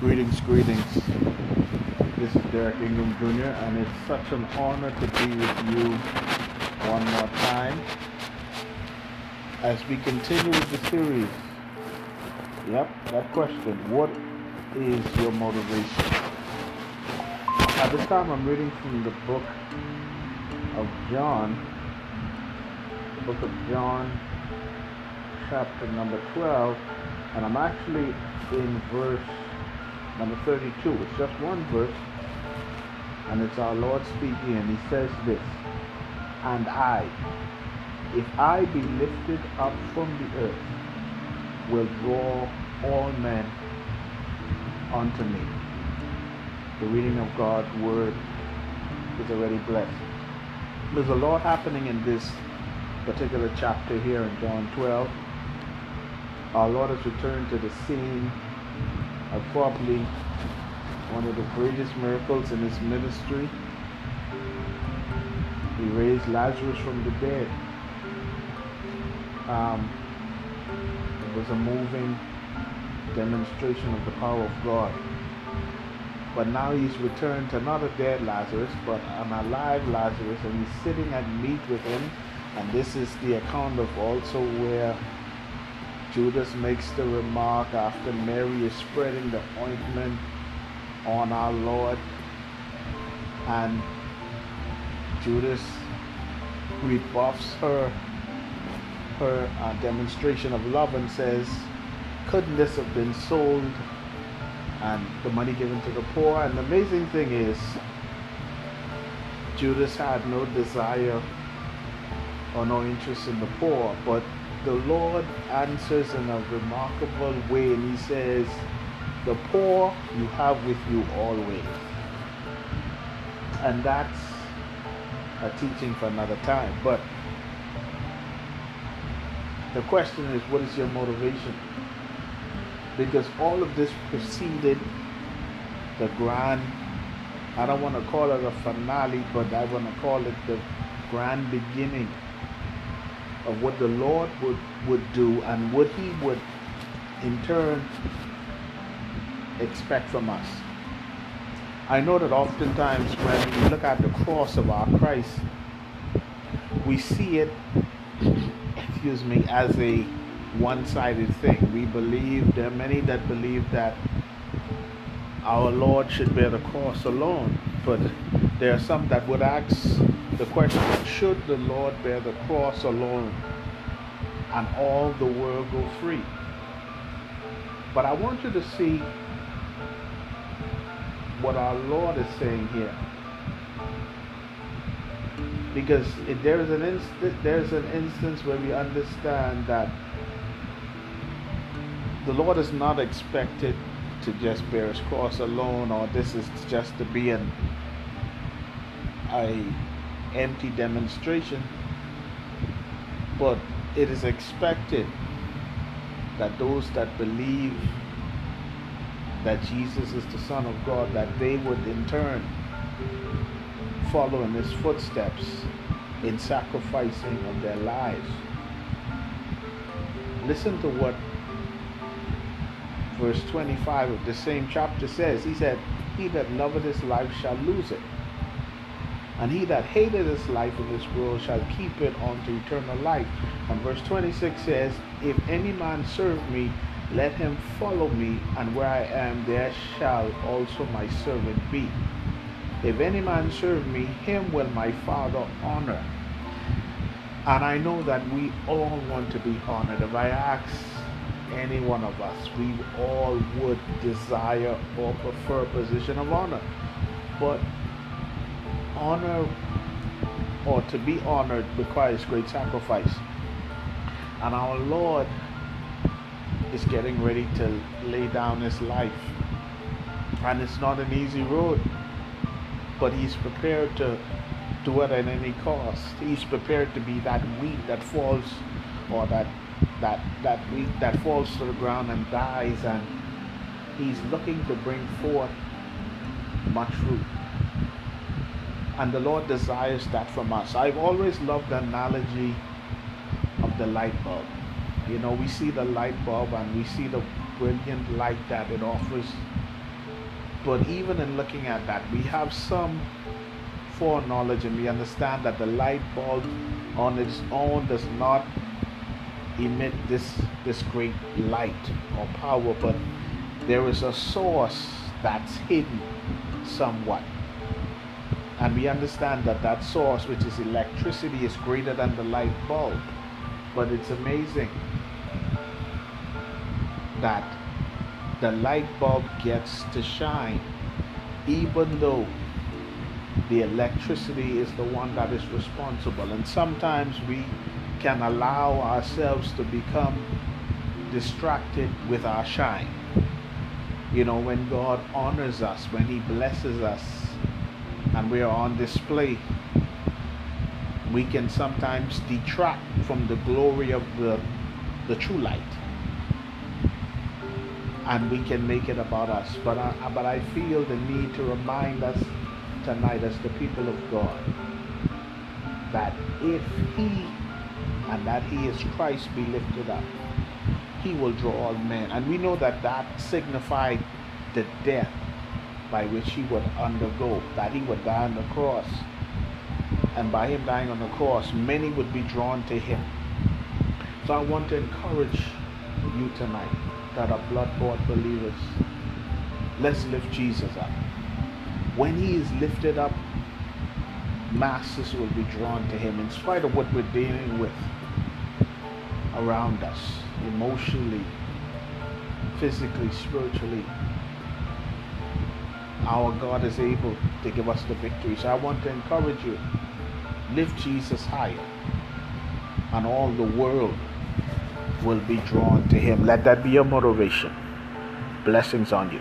Greetings, greetings. This is Derek Ingram Jr., and it's such an honor to be with you one more time as we continue with the series. Yep, that question. What is your motivation? At this time, I'm reading from the book of John, the book of John, chapter number 12, and I'm actually in verse number 32. It's just one verse, and it's our Lord speaking, and He says this And I, if I be lifted up from the earth, will draw all men unto me. The reading of God's word is already blessed. There's a lot happening in this particular chapter here in John 12. Our Lord has returned to the scene of probably one of the greatest miracles in his ministry. He raised Lazarus from the dead. Um, it was a moving demonstration of the power of God. But now he's returned to not a dead Lazarus, but an alive Lazarus, and he's sitting at meat with him. And this is the account of also where Judas makes the remark after Mary is spreading the ointment on our Lord, and Judas rebuffs her her uh, demonstration of love and says, "Couldn't this have been sold and the money given to the poor?" And the amazing thing is, Judas had no desire or no interest in the poor, but the Lord answers in a remarkable way, and He says, The poor you have with you always. And that's a teaching for another time. But the question is, what is your motivation? Because all of this preceded the grand, I don't want to call it a finale, but I want to call it the grand beginning of what the Lord would, would do and what He would in turn expect from us. I know that oftentimes when we look at the cross of our Christ, we see it, excuse me, as a one sided thing. We believe, there are many that believe that our Lord should bear the cross alone, but there are some that would ask the question should the Lord bear the cross alone and all the world go free? But I want you to see what our Lord is saying here. Because there's an inst- there's an instance where we understand that the Lord is not expected to just bear his cross alone or this is just to be an a empty demonstration, but it is expected that those that believe that Jesus is the Son of God, that they would in turn follow in his footsteps in sacrificing of their lives. Listen to what verse 25 of the same chapter says. He said, He that loveth his life shall lose it and he that hated his life in this world shall keep it unto eternal life. And verse 26 says, If any man serve me, let him follow me, and where I am, there shall also my servant be. If any man serve me, him will my Father honor. And I know that we all want to be honored. If I ask any one of us, we all would desire or prefer a position of honor. But honor or to be honored requires great sacrifice. And our Lord is getting ready to lay down his life. And it's not an easy road, but he's prepared to do it at any cost. He's prepared to be that wheat that falls or that that that wheat that falls to the ground and dies and he's looking to bring forth much fruit. And the Lord desires that from us. I've always loved the analogy of the light bulb. You know, we see the light bulb and we see the brilliant light that it offers. But even in looking at that, we have some foreknowledge and we understand that the light bulb on its own does not emit this this great light or power, but there is a source that's hidden somewhat. And we understand that that source, which is electricity, is greater than the light bulb. But it's amazing that the light bulb gets to shine, even though the electricity is the one that is responsible. And sometimes we can allow ourselves to become distracted with our shine. You know, when God honors us, when He blesses us, and we are on display, we can sometimes detract from the glory of the, the true light. And we can make it about us. But I, but I feel the need to remind us tonight as the people of God that if He and that He is Christ be lifted up, He will draw all men. And we know that that signified the death by which He would undergo, that He would die on the cross. And by Him dying on the cross, many would be drawn to Him. So I want to encourage you tonight that are blood bought believers. Let's lift Jesus up when he is lifted up, masses will be drawn to him in spite of what we're dealing with around us, emotionally, physically, spiritually. Our God is able to give us the victory. So I want to encourage you lift Jesus higher, and all the world will be drawn to him. Let that be your motivation. Blessings on you.